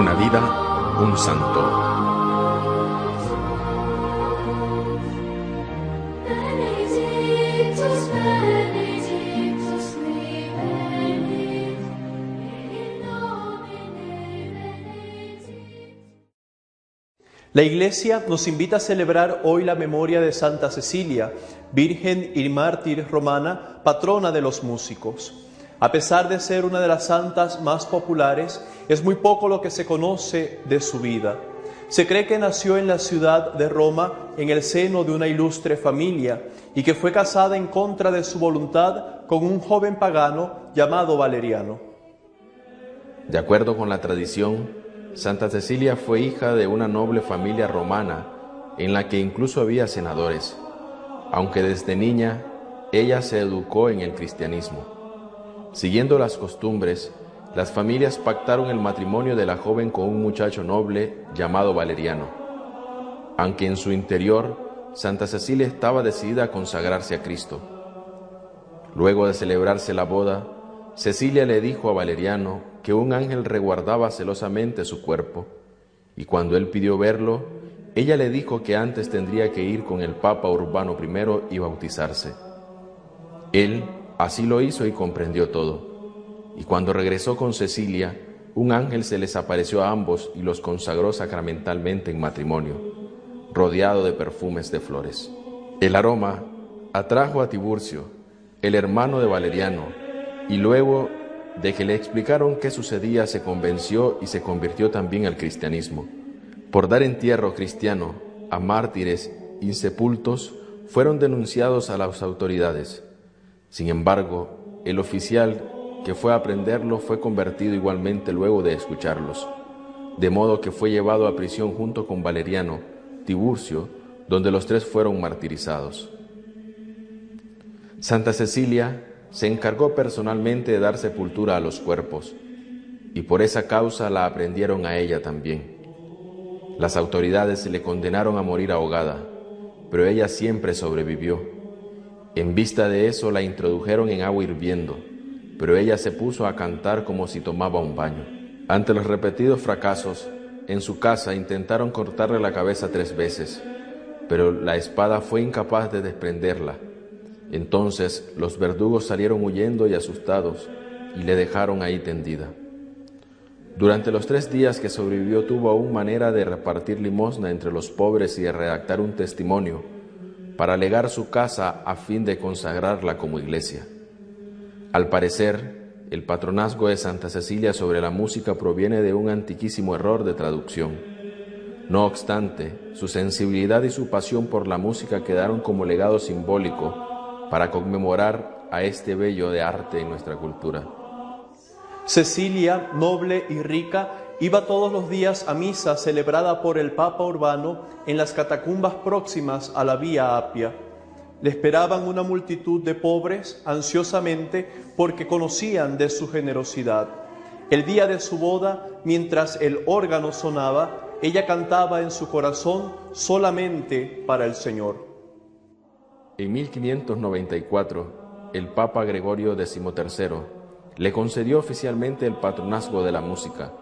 vida un santo. La Iglesia nos invita a celebrar hoy la memoria de Santa Cecilia, Virgen y mártir romana, patrona de los músicos. A pesar de ser una de las santas más populares, es muy poco lo que se conoce de su vida. Se cree que nació en la ciudad de Roma en el seno de una ilustre familia y que fue casada en contra de su voluntad con un joven pagano llamado Valeriano. De acuerdo con la tradición, Santa Cecilia fue hija de una noble familia romana en la que incluso había senadores, aunque desde niña ella se educó en el cristianismo. Siguiendo las costumbres, las familias pactaron el matrimonio de la joven con un muchacho noble llamado Valeriano, aunque en su interior Santa Cecilia estaba decidida a consagrarse a Cristo. Luego de celebrarse la boda, Cecilia le dijo a Valeriano que un ángel reguardaba celosamente su cuerpo, y cuando él pidió verlo, ella le dijo que antes tendría que ir con el Papa Urbano I y bautizarse. Él así lo hizo y comprendió todo. Y cuando regresó con Cecilia, un ángel se les apareció a ambos y los consagró sacramentalmente en matrimonio, rodeado de perfumes de flores. El aroma atrajo a Tiburcio, el hermano de Valeriano, y luego de que le explicaron qué sucedía, se convenció y se convirtió también al cristianismo. Por dar entierro cristiano a mártires insepultos, fueron denunciados a las autoridades. Sin embargo, el oficial que fue a prenderlo fue convertido igualmente luego de escucharlos, de modo que fue llevado a prisión junto con Valeriano, Tiburcio, donde los tres fueron martirizados. Santa Cecilia se encargó personalmente de dar sepultura a los cuerpos, y por esa causa la aprendieron a ella también. Las autoridades le condenaron a morir ahogada, pero ella siempre sobrevivió. En vista de eso la introdujeron en agua hirviendo, pero ella se puso a cantar como si tomaba un baño. Ante los repetidos fracasos, en su casa intentaron cortarle la cabeza tres veces, pero la espada fue incapaz de desprenderla entonces los verdugos salieron huyendo y asustados y le dejaron ahí tendida. Durante los tres días que sobrevivió tuvo aún manera de repartir limosna entre los pobres y de redactar un testimonio para legar su casa a fin de consagrarla como iglesia. Al parecer, el patronazgo de Santa Cecilia sobre la música proviene de un antiquísimo error de traducción. No obstante, su sensibilidad y su pasión por la música quedaron como legado simbólico para conmemorar a este bello de arte en nuestra cultura. Cecilia, noble y rica, iba todos los días a misa celebrada por el Papa Urbano en las catacumbas próximas a la Vía Apia. Le esperaban una multitud de pobres ansiosamente porque conocían de su generosidad. El día de su boda, mientras el órgano sonaba, ella cantaba en su corazón solamente para el Señor. En 1594, el Papa Gregorio XIII le concedió oficialmente el patronazgo de la música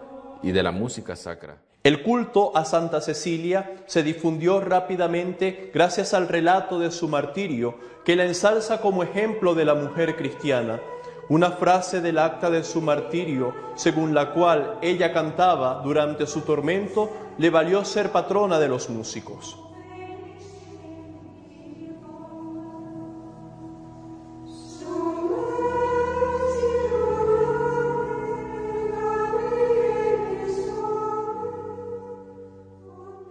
y de la música sacra. El culto a Santa Cecilia se difundió rápidamente gracias al relato de su martirio, que la ensalza como ejemplo de la mujer cristiana. Una frase del acta de su martirio, según la cual ella cantaba durante su tormento, le valió ser patrona de los músicos.